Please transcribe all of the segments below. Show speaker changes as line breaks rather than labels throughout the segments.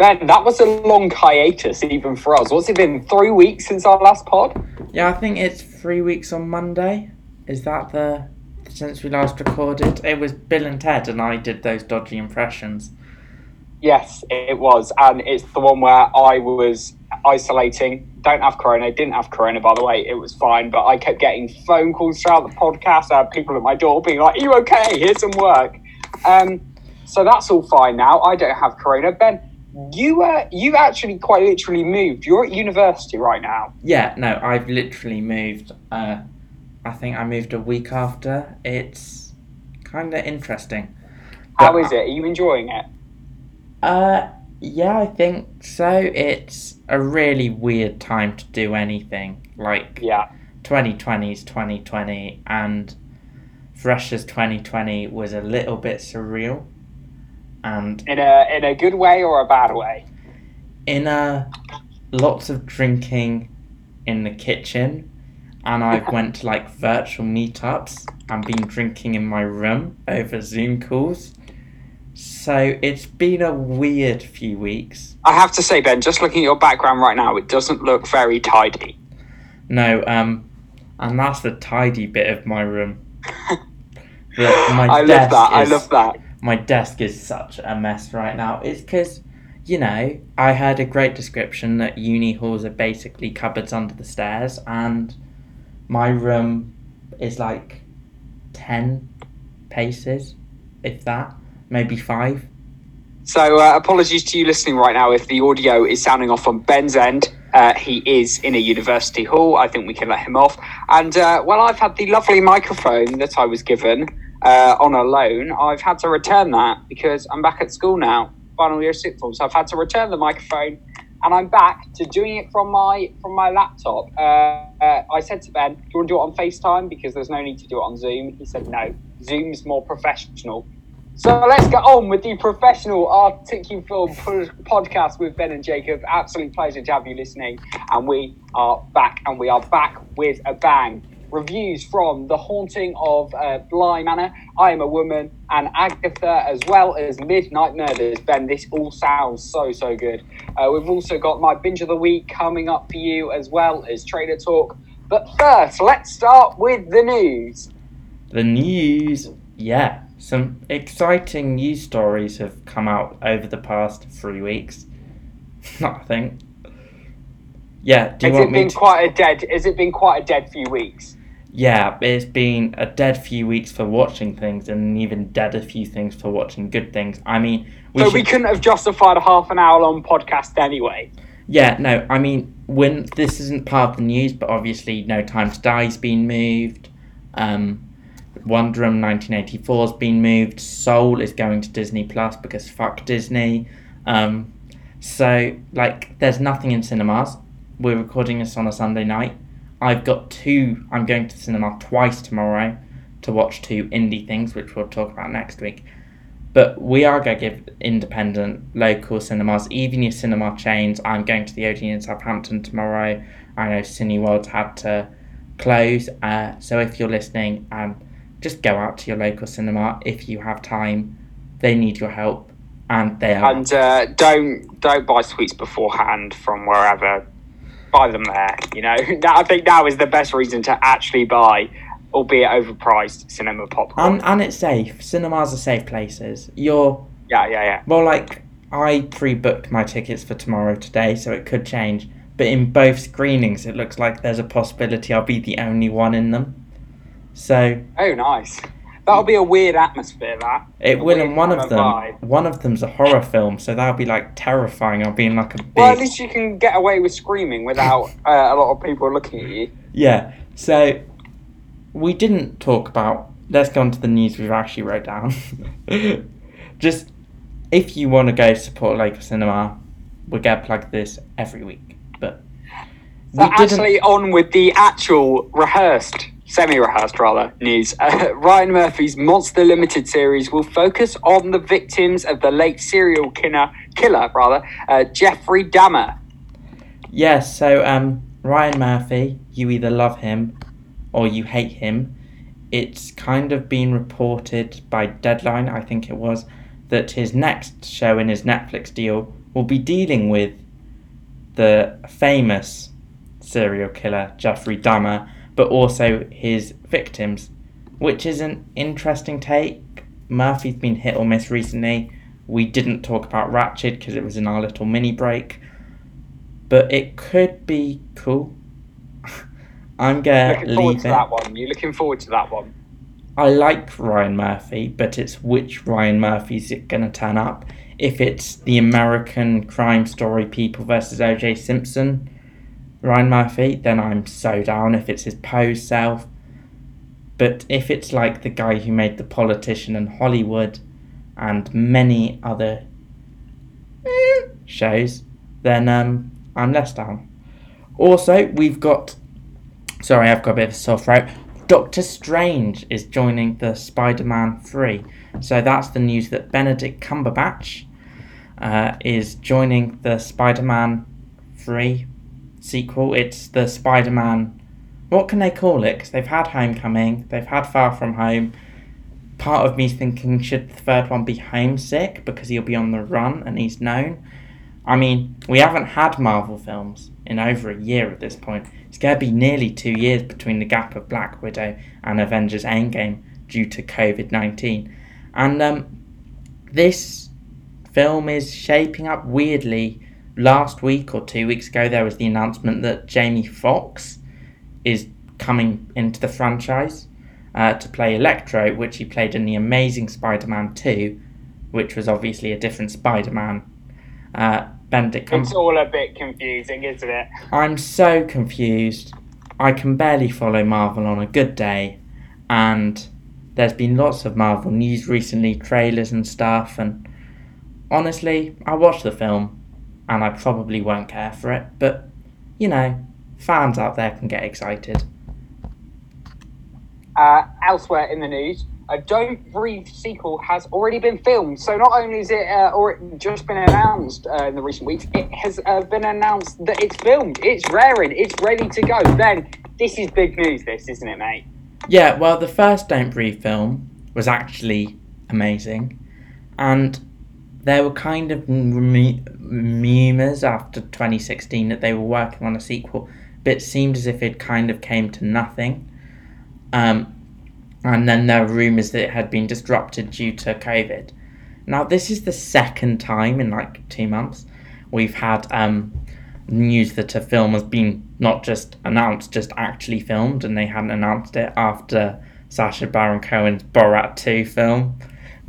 Ben, that was a long hiatus even for us. What's it been? Three weeks since our last pod?
Yeah, I think it's three weeks on Monday. Is that the since we last recorded? It was Bill and Ted, and I did those dodgy impressions.
Yes, it was. And it's the one where I was isolating. Don't have corona, didn't have corona, by the way. It was fine. But I kept getting phone calls throughout the podcast. I had people at my door being like, Are you okay? Here's some work. Um, so that's all fine now. I don't have corona. Ben, you uh, you actually quite literally moved. You're at university right now.
Yeah, no, I've literally moved. Uh, I think I moved a week after. It's kind of interesting.
How
But-
is it? Are you enjoying it?
Uh, yeah, I think so. It's a really weird time to do anything. Like
Yeah.
2020 is 2020, and Freshers 2020 was a little bit surreal. And
In a in a good way or a bad way?
in a lots of drinking in the kitchen, and I've went to like virtual meetups and been drinking in my room over Zoom calls. So it's been a weird few weeks.
I have to say, Ben, just looking at your background right now, it doesn't look very tidy.
No, um, and that's the tidy bit of my room. My
I love that. I love that.
My desk is such a mess right now. It's because, you know, I heard a great description that uni halls are basically cupboards under the stairs, and my room is like 10 paces, if that, maybe five.
So, uh, apologies to you listening right now if the audio is sounding off on Ben's end. Uh, he is in a university hall. I think we can let him off. And, uh, well, I've had the lovely microphone that I was given uh, on a loan. I've had to return that because I'm back at school now, final year sixth form. So, I've had to return the microphone. And I'm back to doing it from my from my laptop. Uh, uh, I said to Ben, "Do you want to do it on FaceTime because there's no need to do it on Zoom?" He said, "No, Zoom's more professional." So let's get on with the professional Articufilm podcast with Ben and Jacob. Absolute pleasure to have you listening. And we are back, and we are back with a bang. Reviews from The Haunting of uh, Bly Manor, I Am a Woman, and Agatha, as well as Midnight Murders. Ben, this all sounds so, so good. Uh, we've also got my binge of the week coming up for you, as well as Trailer Talk. But first, let's start with the news.
The news, yeah, some exciting news stories have come out over the past three weeks. I think. Yeah, do you
Has
want
it
me
been
to?
quite a dead? Has it been quite a dead few weeks?
Yeah, it's been a dead few weeks for watching things, and even dead a few things for watching good things. I mean, we
so
should,
we couldn't have justified a half an hour long podcast anyway.
yeah, no, I mean, when this isn't part of the news, but obviously, No Time to Die's been moved. Um, Wonder Woman 1984 has been moved. Soul is going to Disney Plus because fuck Disney. Um, so, like, there's nothing in cinemas. We're recording this on a Sunday night. I've got two. I'm going to the cinema twice tomorrow to watch two indie things, which we'll talk about next week. But we are going to give independent local cinemas, even your cinema chains. I'm going to the Odeon in Southampton tomorrow. I know Cineworld's had to close. Uh, so if you're listening, um, just go out to your local cinema if you have time. They need your help, and they are.
And uh, don't don't buy sweets beforehand from wherever. Buy them there. You know, That- I think now is the best reason to actually buy, albeit overpriced, cinema popcorn.
and, and it's safe. Cinemas are safe places. You're
yeah, yeah, yeah.
Well, like, I pre booked my tickets for tomorrow today, so it could change. But in both screenings, it looks like there's a possibility I'll be the only one in them. So
Oh, nice. That'll be a weird atmosphere. That
it
A
will, and one of them,
vibe.
one of them's a horror film, so that'll be like terrifying. I'll be in like a big,
Well, at least you can get away with screaming without uh, a lot of people looking at you.
yeah. So we didn't talk about. Let's go on to the news we've actually wrote down. Just if you want to go support local cinema, we get plug this every week. But
So actually, on with the actual rehearsed, semi-rehearsed rather, news. Uh, Ryan Murphy's Monster Limited series will focus on the victims of the late serial killer, killer rather, uh, Jeffrey Dahmer.
Yes, so um, Ryan Murphy, you either love him or you hate him. It's kind of been reported by Deadline, I think it was, that his next show in his Netflix deal will be dealing with the famous serial killer Jeffrey Dahmer, but also his victims, which is an interesting take. Murphy's been hit or miss recently. We didn't talk about Ratched because it was in our little mini break, but it could be cool. I'm gonna
Looking forward
leave
to
it.
that one. You're looking forward to that one.
I like Ryan Murphy, but it's which Ryan Murphy is it going to turn up. If it's the American crime story People versus O.J. Simpson, Ryan Murphy, then I'm so down. If it's his pose self, but if it's like the guy who made The Politician and Hollywood, and many other shows, then um, I'm less down. Also, we've got. Sorry, I've got a bit of a sore throat. Doctor Strange is joining the Spider Man 3. So that's the news that Benedict Cumberbatch uh, is joining the Spider Man 3 sequel. It's the Spider Man. What can they call it? 'Cause they've had Homecoming, they've had Far From Home. Part of me's thinking, should the third one be Homesick because he'll be on the run and he's known? I mean, we haven't had Marvel films in over a year at this point. It's going to be nearly two years between the gap of Black Widow and Avengers Endgame due to COVID 19. And um, this film is shaping up weirdly. Last week or two weeks ago, there was the announcement that Jamie Foxx is coming into the franchise uh, to play Electro, which he played in the Amazing Spider Man 2, which was obviously a different Spider Man. Uh, Benedict.
It's all a bit confusing, isn't it?
I'm so confused. I can barely follow Marvel on a good day, and there's been lots of Marvel news recently, trailers and stuff, and honestly, I watched the film and I probably won't care for it, but you know, fans out there can get excited.
Uh, elsewhere in the news, a Don't Breathe sequel has already been filmed. So not only is it uh, or just been announced uh, in the recent weeks, it has uh, been announced that it's filmed, it's raring, it's ready to go. Then this is big news, this isn't it, mate?
Yeah, well, the first Don't Breathe film was actually amazing, and there were kind of rumours after 2016 that they were working on a sequel, but it seemed as if it kind of came to nothing. Um, and then there were rumours that it had been disrupted due to COVID. Now, this is the second time in like two months we've had um, news that a film has been not just announced, just actually filmed, and they hadn't announced it after Sacha Baron Cohen's Borat 2 film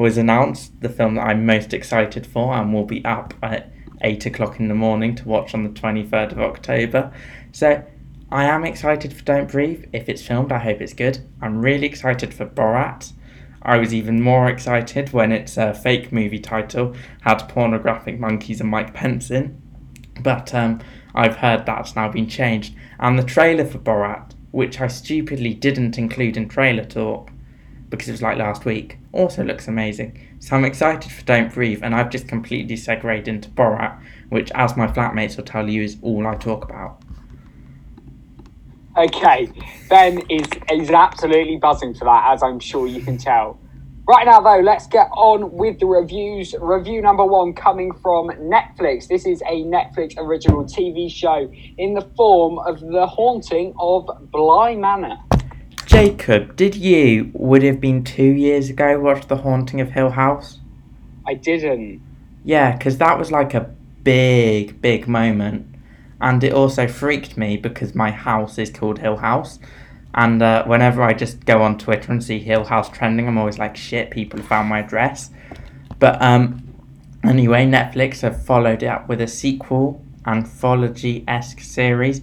was announced, the film that I'm most excited for and will be up at 8 o'clock in the morning to watch on the 23rd of October. So I am excited for Don't Breathe. If it's filmed, I hope it's good. I'm really excited for Borat. I was even more excited when its a fake movie title had pornographic monkeys and Mike Pence in. But um, I've heard that's now been changed. And the trailer for Borat, which I stupidly didn't include in trailer talk because it was like last week, also looks amazing. So I'm excited for Don't Breathe, and I've just completely segued into Borat, which, as my flatmates will tell you, is all I talk about.
Okay, Ben is is absolutely buzzing for that, as I'm sure you can tell. Right now, though, let's get on with the reviews. Review number one coming from Netflix. This is a Netflix original TV show in the form of The Haunting of Bly Manor.
Jacob, did you, would have been two years ago, watch The Haunting of Hill House?
I didn't.
Yeah, because that was like a big, big moment. And it also freaked me because my house is called Hill House. And uh, whenever I just go on Twitter and see Hill House trending, I'm always like, shit, people have found my address. But um, anyway, Netflix have followed it up with a sequel, anthology esque series.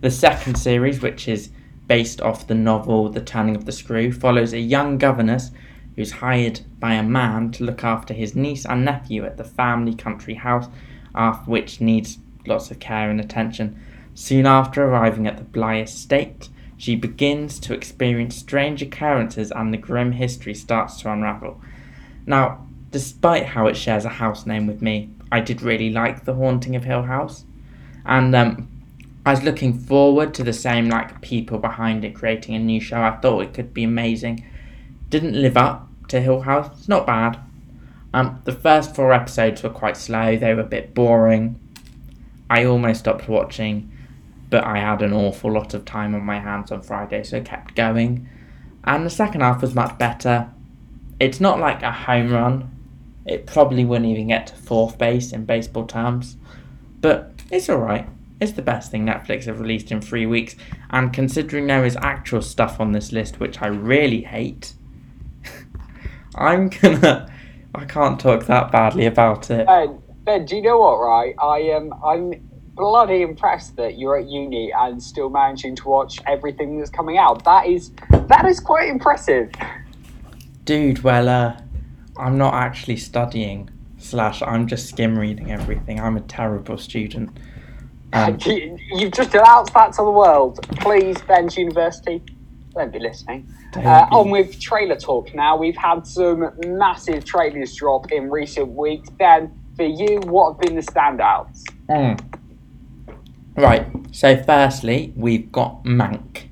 The second series, which is based off the novel The Turning of the Screw, follows a young governess who's hired by a man to look after his niece and nephew at the family country house, after which needs lots of care and attention. Soon after arriving at the Bly estate, she begins to experience strange occurrences and the grim history starts to unravel. Now, despite how it shares a house name with me, I did really like The Haunting of Hill House. And um, I was looking forward to the same like people behind it creating a new show. I thought it could be amazing. Didn't live up to Hill House. It's not bad. Um, the first four episodes were quite slow. They were a bit boring. I almost stopped watching, but I had an awful lot of time on my hands on Friday, so I kept going. And the second half was much better. It's not like a home run. It probably wouldn't even get to fourth base in baseball terms, but it's alright. It's the best thing Netflix have released in three weeks, and considering there is actual stuff on this list which I really hate, I'm gonna. I can't talk that badly about it.
Ben, ben, do you know what? Right, I am. I'm bloody impressed that you're at uni and still managing to watch everything that's coming out. That is that is quite impressive.
Dude, well, uh, I'm not actually studying. Slash, I'm just skim reading everything. I'm a terrible student. Um,
You- You've just announced that to the world. Please, Ben's University, don't be listening.
don't
Uh,
be-
on with trailer talk now. We've had some massive trailers drop in recent weeks. Ben, for you, what have been the standouts?
Mm. Right, so firstly, we've got Mank.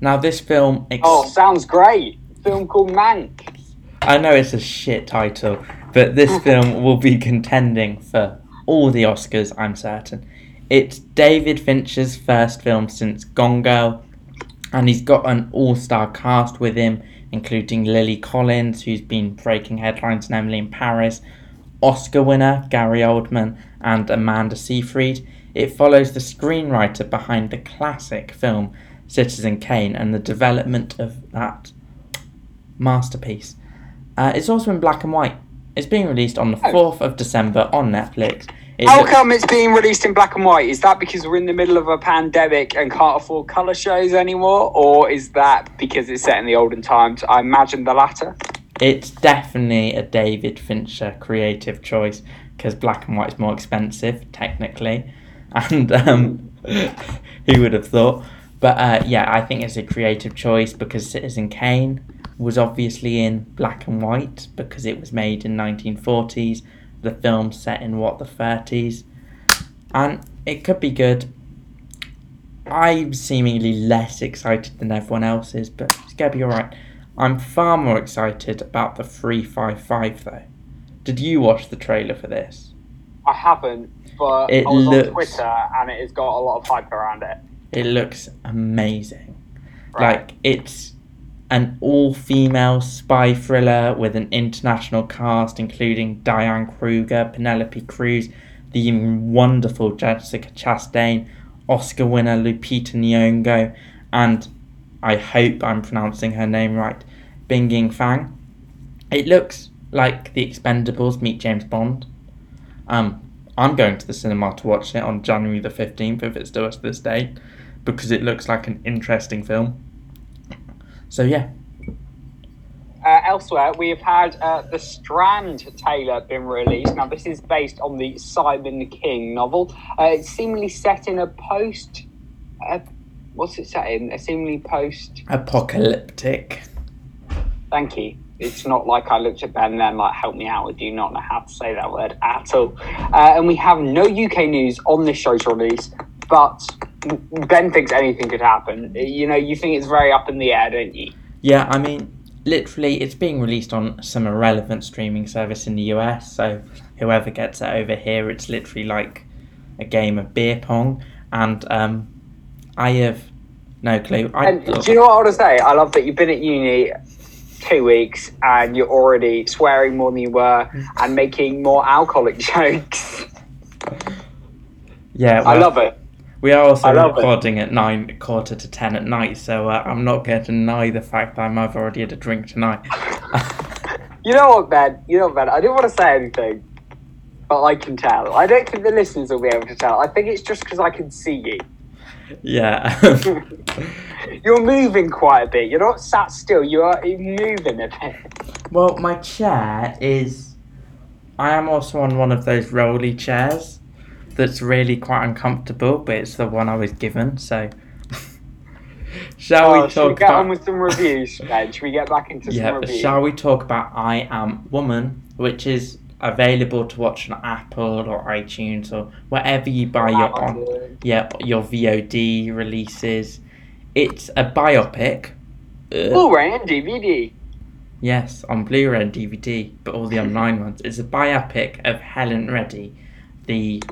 Now, this film. Ex-
Oh, sounds great. Film called Mank.
I know it's a shit title, but this film will be contending for all the Oscars, I'm certain. It's David Fincher's first film since Gone Girl, and he's got an all star cast with him, including Lily Collins, who's been breaking headlines in Emily in Paris, Oscar winner Gary Oldman, and Amanda Seyfried. It follows the screenwriter behind the classic film Citizen Kane and the development of that masterpiece. Uh, it's also in black and white. It's being released on the
Oh.
4th of December on Netflix.
How come it's being released in black and white? Is that because we're in the middle of a pandemic and can't afford colour shows anymore? Or is that because it's set in the olden times? I imagine the latter.
It's definitely a David Fincher creative choice because black and white is more expensive, technically. And um, who would have thought? But uh, yeah, I think it's a creative choice because Citizen Kane was obviously in black and white because it was made in 1940s. The film set in what the 30s, and it could be good. I'm seemingly less excited than everyone else is, but it's gonna be alright. I'm far more excited about the 355 though. Did you watch the trailer for this?
I haven't, but
It
I was
looks-
on Twitter and it has got a lot of hype around it.
It looks amazing.
Right.
Like it's an all-female spy thriller with an international cast including Diane Kruger, Penelope Cruz, the wonderful Jessica Chastain, Oscar winner Lupita Nyong'o, and I hope I'm pronouncing her name right, Bingbing Fan. It looks like The Expendables meet James Bond. Um, I'm going to the cinema to watch it on January the 15th if it's still has this date because it looks like an interesting film. So yeah,
Uh, elsewhere, we have had uh, the Stand trailer been released. Now, this is based on the Stephen King novel. Uh, it's seemingly set in a post. Uh, what's it set in? A seemingly post.
apocalyptic.
Thank you. It's not like I looked at Ben then like, help me out. I do not know how to say that word at all. Uh, and we have no UK news on this show's release, but Ben thinks anything could happen. You know, you think it's very up in the air, don't you?
Yeah, I mean, literally, it's being released on some irrelevant streaming service in the US. So whoever gets it over here, it's literally like a game of beer pong. And um, I have no clue. I
And do you know what I want to say? I love that you've been at uni two weeks and you're already swearing more than you were and making more alcoholic jokes.
yeah,
I love it.
We are also
love it.
recording at nine, quarter to ten at night, so uh, I'm not going to deny the fact that I've already had a drink tonight.
You know what, Ben? You know what, Ben? I didn't want to say anything, but I can tell. I don't think the listeners will be able to tell. I think it's just because I can see you.
yeah.
You're moving quite a bit. You're not sat still. You are moving a bit.
well, my chair is. I am also on one of those rolly chairs that's really quite uncomfortable, but it's the one I was given, so. shall
Oh,
we
should we
talk
get
about.
on with some reviews, Ben? Should we get back into
Yeah,
some reviews?
shall we talk about I Am Woman, which is available to watch on Apple or iTunes or wherever you buy your on yeah your VOD releases. It's a biopic.
Blu-ray and DVD.
Yes, on Blu-ray and DVD, but all the online ones. It's a biopic of Helen Reddy, the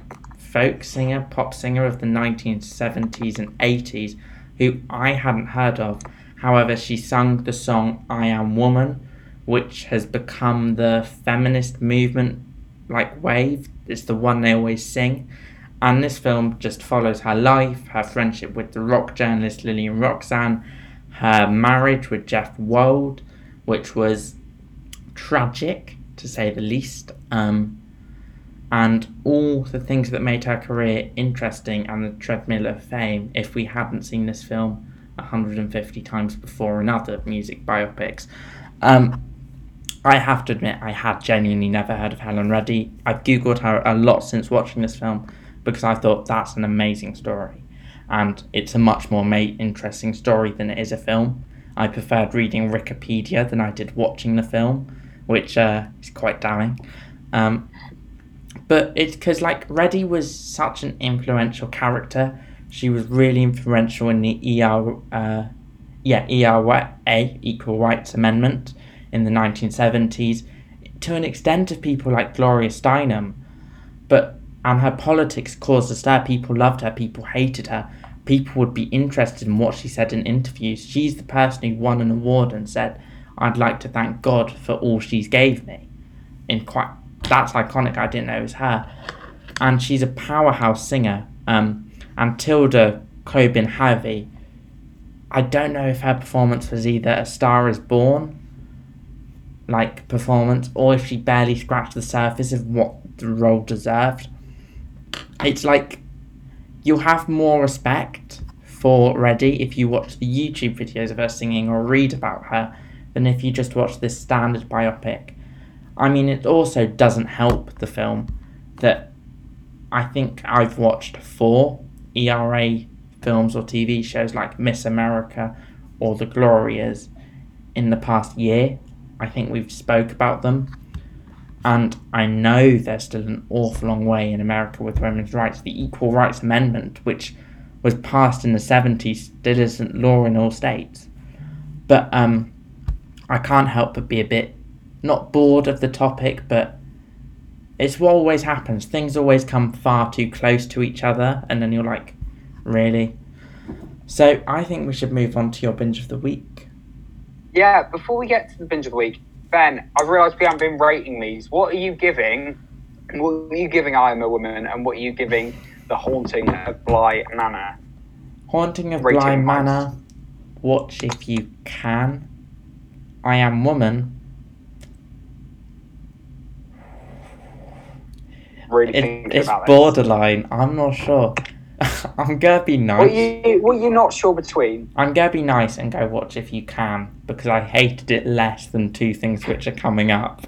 folk singer, pop singer of the 1970s and 80s, who I hadn't heard of. However, she sung the song I Am Woman, which has become the feminist movement like wave. It's the one they always sing. And this film just follows her life, her friendship with the rock journalist Lillian Roxon, her marriage with Jeff Wald, which was tragic to say the least, um, and all the things that made her career interesting and the treadmill of fame if we hadn't seen this film 150 times before in other music biopics. Um, I have to admit, I had genuinely never heard of Helen Reddy. I've googled her a lot since watching this film because I thought that's an amazing story. And it's a much more ma- interesting story than it is a film. I preferred reading Wikipedia than I did watching the film, which uh, is quite damning. Um, but it's because like Reddy was such an influential character. She was really influential in the ER, uh, yeah, ERA Equal Rights Amendment in the 1970s, to an extent of people like Gloria Steinem. But and her politics caused a stir. People loved her. People hated her. People would be interested in what she said in interviews. She's the person who won an award and said, "I'd like to thank God for all she's gave me." In quite that's iconic. I didn't know it was her, and she's a powerhouse singer. Um, and Tilda Cobham-Hervey. I don't know if her performance was either a Star Is Born like performance or if she barely scratched the surface of what the role deserved. It's like you'll have more respect for Reddy if you watch the YouTube videos of her singing or read about her than if you just watch this standard biopic. I mean, it also doesn't help the film that I think I've watched four ERA films or TV shows like Miss America or The Glorias in the past year. I think we've spoke about them. And I know there's still an awful long way in America with women's rights. The Equal Rights Amendment, which was passed in the 70s, still isn't law in all states. But um, I can't help but be a bit not bored of the topic, but it's what always happens. Things always come far too close to each other, and then you're like, really? So I think we should move on to your binge of the week.
Yeah, before we get to the binge of the week, Ben, I've realised we haven't been rating these. What are you giving? What are you giving I Am a Woman, and what are you giving The Haunting of Bly Manor?
Haunting of
Rating
Bly. Manor. Watch if you can. I Am Woman.
Really
It,
thinking
it's
about
borderline. I'm not sure. I'm gonna be nice.
What you what you not sure between?
I'm gonna be nice and go watch if you can because I hated it less than two things which are coming up.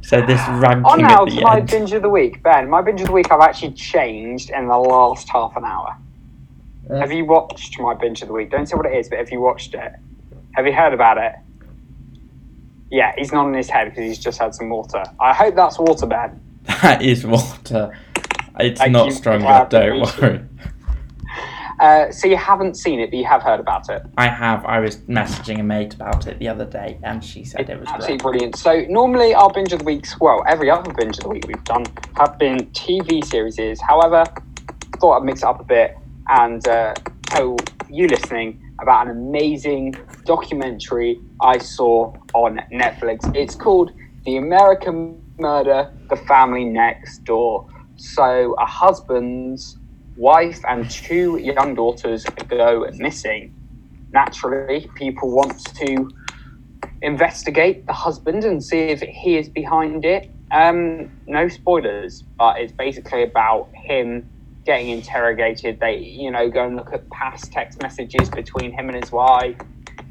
So this ranking
On now to my binge of the week, Ben. My binge of the week I've actually changed in the last half an hour.
Uh.
Have you watched my binge of the week? Don't say what it is, but have you watched it? Have you heard about it? Yeah, he's nodding his head because he's just had some water. I hope that's water, Ben.
That is water. It's
Thank
not
you for
strong enough. Don't worry.
Uh, so you haven't seen it, but you have heard about it.
I have. I was messaging a mate about it the other day, and she said it was
Absolutely
great.
brilliant. So normally our binge of the weeks, well, every other binge of the week we've done have been TV series. However, thought I'd mix it up a bit and uh, tell you listening about an amazing documentary I saw on Netflix. It's called The American Murder: The Family Next Door. So a husband's wife and two young daughters go missing. Naturally, people want to investigate the husband and see if he is behind it. Um, no spoilers, but it's basically about him getting interrogated. They, you know, go and look at past text messages between him and his wife,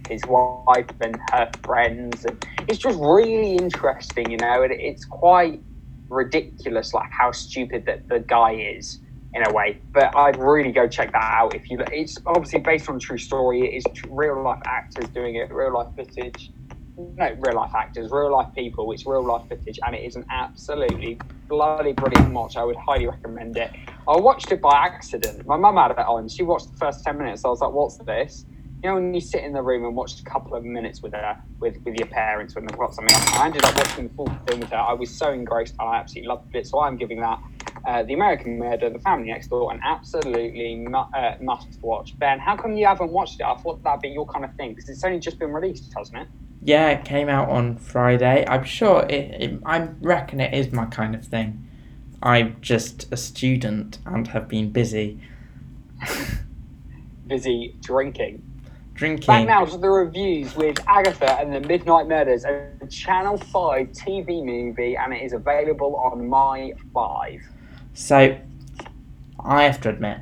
his wife and her friends, and it's just really interesting. You know, and it's quite ridiculous, like how stupid that the guy is in a way. But I'd really go check that out if you. It's obviously based on true story. It is real life actors doing it, real life footage. No, real life actors, real life people. It's real life footage, and it is an absolutely bloody brilliant watch. I would highly recommend it. I watched it by accident. My mum had it on. She watched the first ten minutes. I was like, "What's this?" You know, when you sit in the room and watch a couple of minutes with her, with, with your parents when they've got something. I ended up watching the full film with her. I was so engrossed and I absolutely loved it. So I'm giving that uh, The American Murder, The Family Next Door, an absolutely mu- uh, must watch. Ben, how come you haven't watched it? I thought that'd be your kind of thing because it's only just been released, hasn't it?
Yeah, it came out on Friday. I'm sure it, it. I reckon it is my kind of thing. I'm just a student and have been busy
Busy drinking.
Drinking.
Back now to the reviews with Agatha and the Midnight Murders, a Channel 5 TV movie, and it is available on My 5.
So, I have to admit,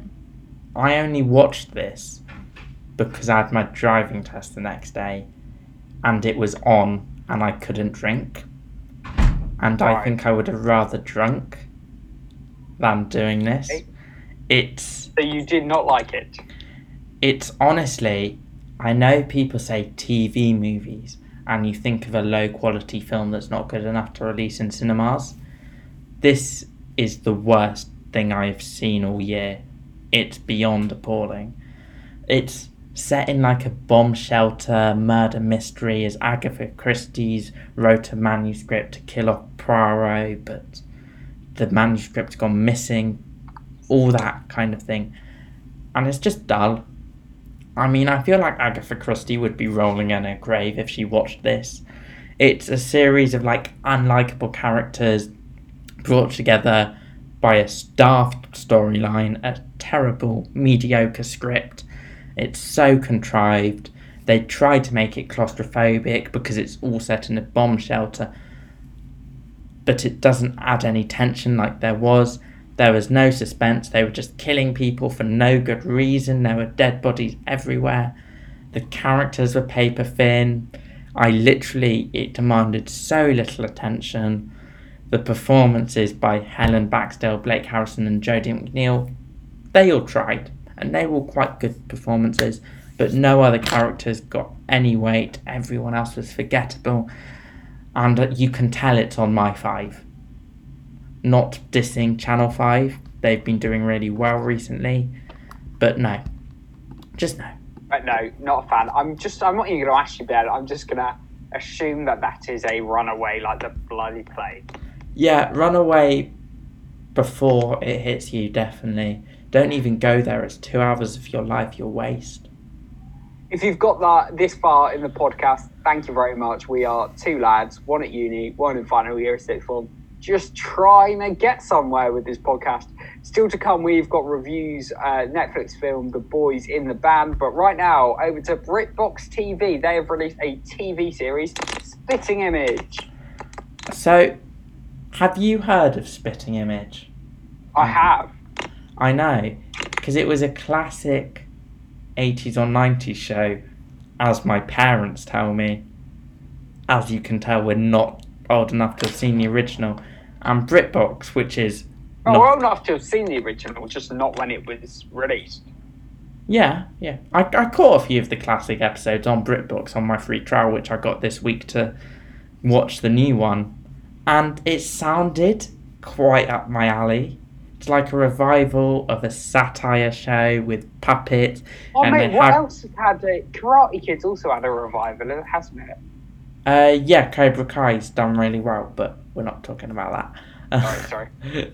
I only watched this because I had my driving test the next day, and it was on, and I couldn't drink. And I think I would have rather drunk than doing this. It's
So you did not like it?
it's honestly, I know people say TV movies, and you think of a low quality film that's not good enough to release in cinemas. This is the worst thing I've seen all year. It's beyond appalling. It's set in like a bomb shelter murder mystery as Agatha Christie's wrote a manuscript to kill off Poirot, but the manuscript's gone missing, all that kind of thing. And it's just dull. I mean, I feel like Agatha Christie would be rolling in her grave if she watched this. It's a series of like unlikable characters brought together by a staffed storyline, a terrible, mediocre script. It's so contrived. They tried to make it claustrophobic because it's all set in a bomb shelter, but it doesn't add any tension like there was. There was no suspense. They were just killing people for no good reason. There were dead bodies everywhere. The characters were paper thin. I literally, it demanded so little attention. The performances by Helen Baxendale, Blake Harrison, and Jodie McNee, they all tried, and they were quite good performances, but no other characters got any weight. Everyone else was forgettable, and you can tell it's on my five. Not dissing Channel 5, they've been doing really well recently, but no. Just no.
But no, not a fan. I'm just, I'm not even going to ask you, Ben. I'm just going to assume that that is a runaway like the bloody plague.
Yeah, runaway before it hits you, definitely. Don't even go there. It's two hours of your life you'll waste.
If you've got that this far in the podcast, thank you very much. We are two lads, one at uni, one in final year of sixth form, just trying to get somewhere with this podcast. Still to come, we've got reviews, uh, Netflix film The Boys in the Band. But right now, over to BritBox TV. They have released a TV series, Spitting Image.
So, have you heard of Spitting Image?
I have.
I know, because it was a classic 80s or 90s show, as my parents tell me. As you can tell, we're not old enough to have seen the original. And BritBox, which is.
Oh,
not-
we're old enough to have seen the original, just not when it was released.
Yeah, yeah. I, I caught a few of the classic episodes on BritBox on my free trial, which I got this week to watch the new one. And it sounded quite up my alley. It's like a revival of a satire show with puppets.
Oh,
And
mate, what
had-
else has had a Karate Kids also had a revival, hasn't it?
Uh, yeah, Cobra Kai's done really well, but we're not talking about that.
Sorry, sorry.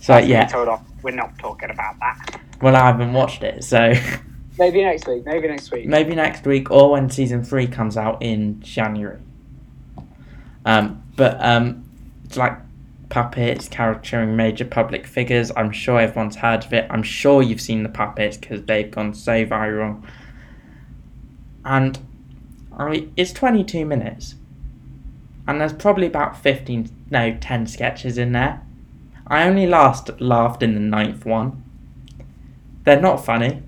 so,
That's
yeah,
Told off. We're not talking about that.
well, I haven't watched it, so
Maybe next week. Maybe next week.
maybe next week or when season three comes out in January. Um, but um, it's like puppets caricaturing major public figures. I'm sure everyone's heard of it. I'm sure you've seen the puppets because they've gone so viral. And I, mean, it's 22 minutes, and there's probably about 15, no, 10 sketches in there. I only last laughed in the ninth one. They're not funny.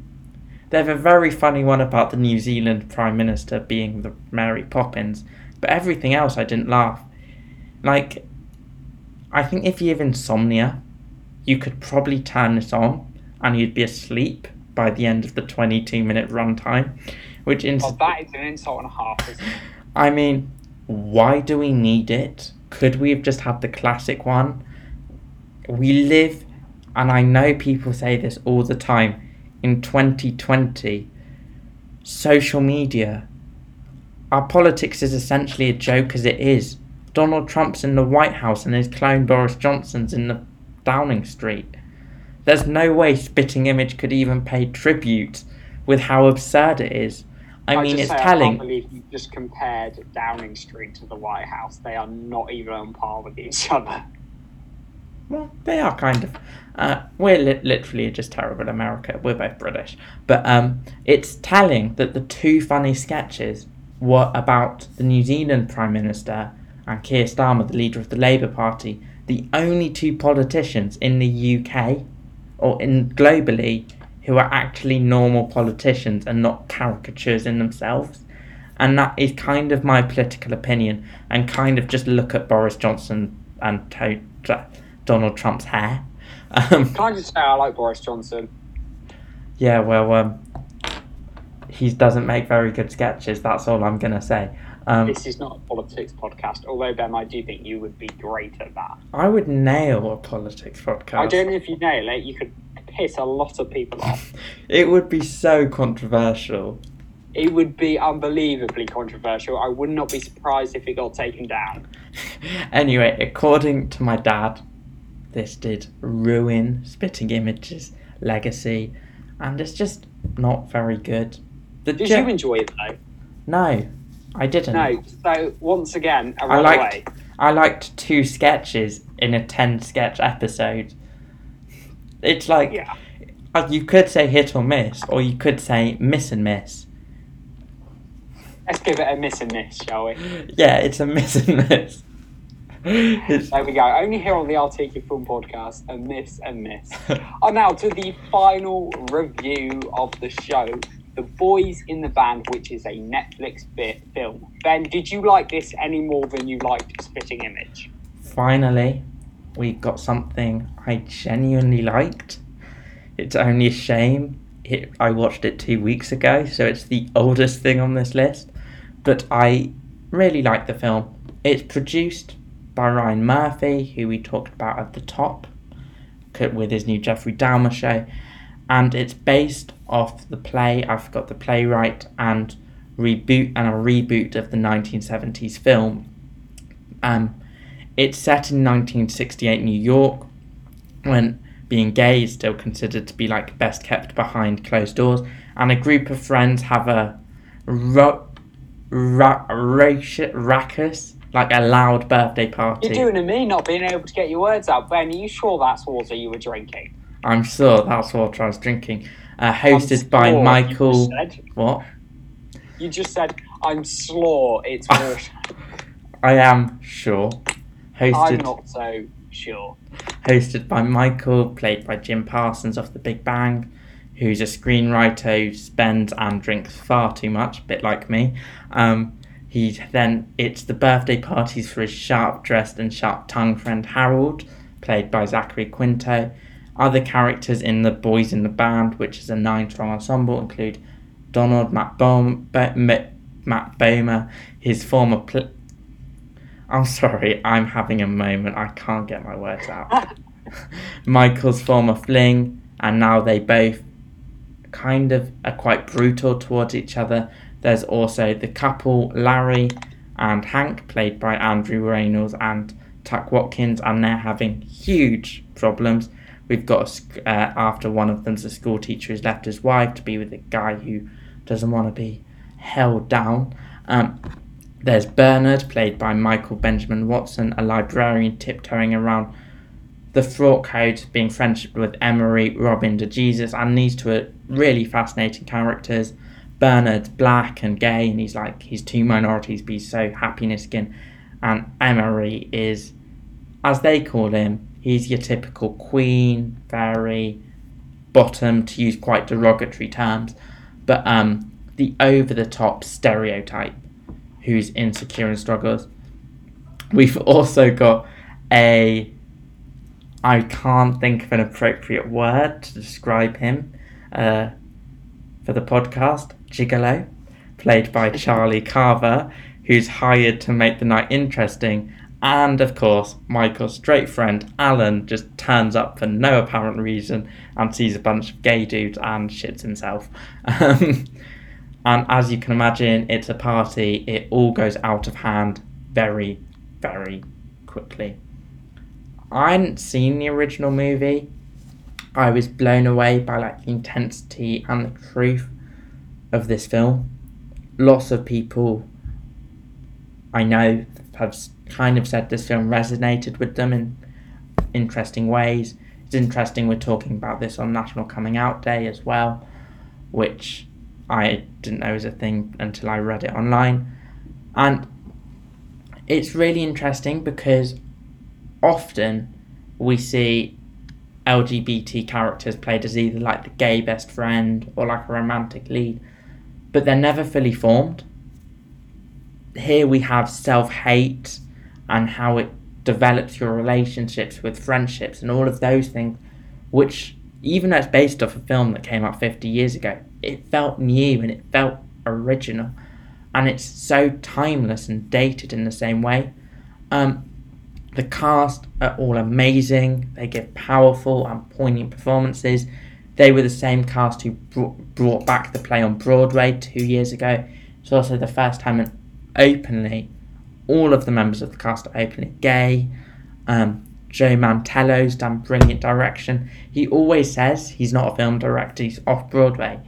They have a very funny one about the New Zealand Prime Minister being the Mary Poppins, but everything else I didn't laugh. Like, I think if you have insomnia, you could probably turn this on and you'd be asleep by the end of the 22 minute runtime, which in
Oh, that is an insult and a half, isn't it?
I mean, why do we need it? Could we have just had the classic one? We live, and I know people say this all the time, in 2020. social media. Our politics is essentially a joke as it is. Donald Trump's in the White House and his clone Boris Johnson's in the Downing Street. There's no way Spitting Image could even pay tribute with how absurd it is. I,
I
mean, it's
say, I
telling.
can't believe you just compared Downing Street to the White House. They are not even on par with each other.
Well, they are kind of. Uh, we're li- literally just terrible America. We're both British. But um, it's telling that the two funny sketches were about the New Zealand Prime Minister and Keir Starmer, the leader of the Labour Party, the only two politicians in the UK or in globally who are actually normal politicians and not caricatures in themselves. And that is kind of my political opinion. And kind of just look at Boris Johnson and to- to- Donald Trump's hair. Um,
Can I just say I like Boris Johnson?
yeah, well, um, he doesn't make very good sketches. That's all I'm gonna say. Um,
This is not a politics podcast, although Ben, I do think you would be great at that.
I would nail a politics podcast.
I don't know if you nail it. You could piss a lot of people off.
It would be so controversial.
It would be unbelievably controversial. I would not be surprised if it got taken down.
anyway, according to my dad, this did ruin Spitting Images' legacy, and it's just not very good. The
Did you enjoy it though?
No, I didn't.
No. So once again, a
I liked-
runaway.
I liked two sketches in a 10 sketch episode. It's like,
Yeah.
uh, you could say hit or miss, or you could say miss and miss.
Let's give it a miss and miss, shall we?
Yeah, it's a miss and miss. It's,
There we go. Only here on the Articufilm Podcast, a miss and miss. And now to the final review of the show, The Boys in the Band, which is a Netflix bit film. Ben, did you like this any more than you liked Spitting Image?
Finally, we got something I genuinely liked. It's only a shame it, I watched it two weeks ago, so it's the oldest thing on this list. But I really like the film. It's produced by Ryan Murphy, who we talked about at the top, with his new Jeffrey Dahmer show, and it's based off the play. I've got the playwright and reboot and a reboot of the 1970s film. Um, it's set in 1968 New York, when being gay is still considered to be like best kept behind closed doors, and a group of friends have a ro- ra- raci- raucous, like a loud birthday party.
You're doing a me not being able to get your words out. Ben, are you sure that's water you were drinking?
I'm sure that's what I was drinking. Uh, hosted by
sure you
Michael.
said-
What?
You just said, I'm slaw, it's.
I am sure. Hosted.
I'm not so sure.
hosted by Michael, played by Jim Parsons of The Big Bang, who's a screenwriter who spends and drinks far too much, a bit like me. Um, he then it's the birthday parties for his sharp-dressed and sharp-tongued friend Harold, played by Zachary Quinto. Other characters in the Boys in the Band, which is a nine-strong ensemble, include Donald Matt, Bohm, Bo- M- Matt Bomer, his former. Pl- I'm sorry, I'm having a moment. I can't get my words out. Michael's former fling, and now they both kind of are quite brutal towards each other. There's also the couple Larry and Hank, played by Andrew Rannells and Tuck Watkins, and they're having huge problems. We've got a, uh, after one of them's a school teacher who's left his wife to be with a guy who doesn't want to be held down. Um, there's Bernard, played by Michael Benjamin Washington, a librarian tiptoeing around the fraught code, being friendship with Emery, Robin de Jesus, and these two are really fascinating characters. Bernard's black and gay, and he's like he's two minorities, he's so happy in his skin. And Emery is, as they call him, he's your typical queen, fairy, bottom, to use quite derogatory terms, but um, the over the top stereotype who's insecure and struggles. We've also got a I can't think of an appropriate word to describe him uh, for the podcast. Gigolo, played by Charlie Carver, who's hired to make the night interesting. And of course, Michael's straight friend Alan just turns up for no apparent reason and sees a bunch of gay dudes and shits himself. Um, And as you can imagine, it's a party. It all goes out of hand very, very quickly. I hadn't seen the original movie. I was blown away by like the intensity and the truth of this film. Lots of people I know have kind of said this film resonated with them in interesting ways. It's interesting we're talking about this on National Coming Out Day as well, which I didn't know was a thing until I read it online. And it's really interesting because often we see LGBT characters played as either like the gay best friend or like a romantic lead, but they're never fully formed. Here we have self hate and how it develops your relationships with friendships and all of those things, which, even though it's based off a film that came out 50 years ago, it felt new and it felt original. And it's so timeless and dated in the same way. Um, the cast are all amazing. They give powerful and poignant performances. They were the same cast who brought back the play on Broadway two years ago. It's also the first time an openly, all of the members of the cast are openly gay. Um, Joe Mantello's done brilliant direction. He always says he's not a film director, he's off Broadway.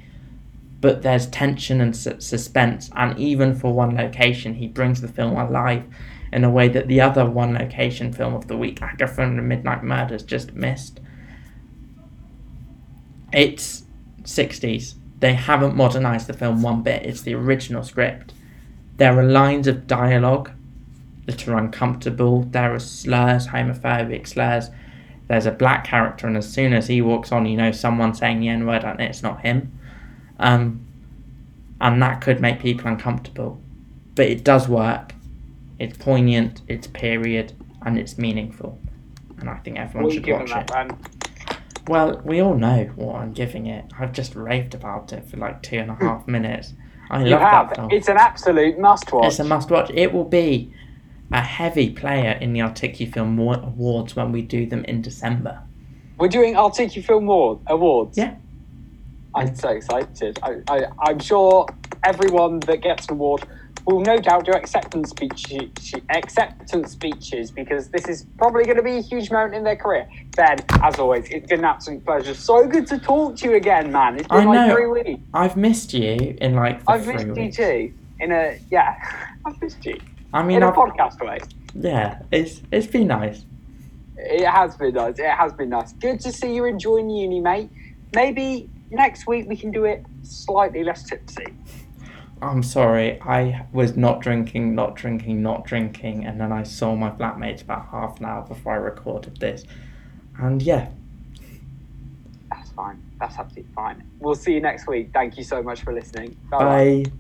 But there's tension and su- suspense, and even for one location, he brings the film alive in a way that the other one location film of the week, Agatha and the Midnight Murders, just missed. It's 60s. They haven't modernised the film one bit. It's the original script. There are lines of dialogue that are uncomfortable. There are slurs, homophobic slurs. There's a black character, and as soon as he walks on, you know someone saying the N word, and it's not him. Um, and that could make people uncomfortable. But it does work it's poignant, it's period, and it's meaningful. And I think everyone
what
should watch it. Well, we all know what I'm giving it. I've just raved about it for like two and a half minutes. I
you
love
have.
that film.
It's an absolute must watch.
It's a must watch. It will be a heavy player in the Articufilm Awards when we do them in December.
We're doing Articufilm Awards.
Yeah.
I'm so excited. I, I, I'm sure everyone that gets an award will no doubt do acceptance speeches, acceptance speeches because this is probably going to be a huge moment in their career. Ben, as always, it's been an absolute pleasure. So good to talk to you again, man. It's been I like know. three weeks.
I've missed you in like.
I've missed
weeks.
you too. In a yeah, I've missed you.
I mean,
in
a I've,
podcast way.
Yeah, it's it's been nice.
It has been nice. It has been nice. Good to see you enjoying uni, mate. Maybe next week we can do it slightly less tipsy.
I'm sorry, I was not drinking, not drinking, not drinking, and then I saw my flatmates about half an hour before I recorded this. And yeah.
That's fine. That's absolutely fine. We'll see you next week. Thank you so much for listening.
Bye. Bye.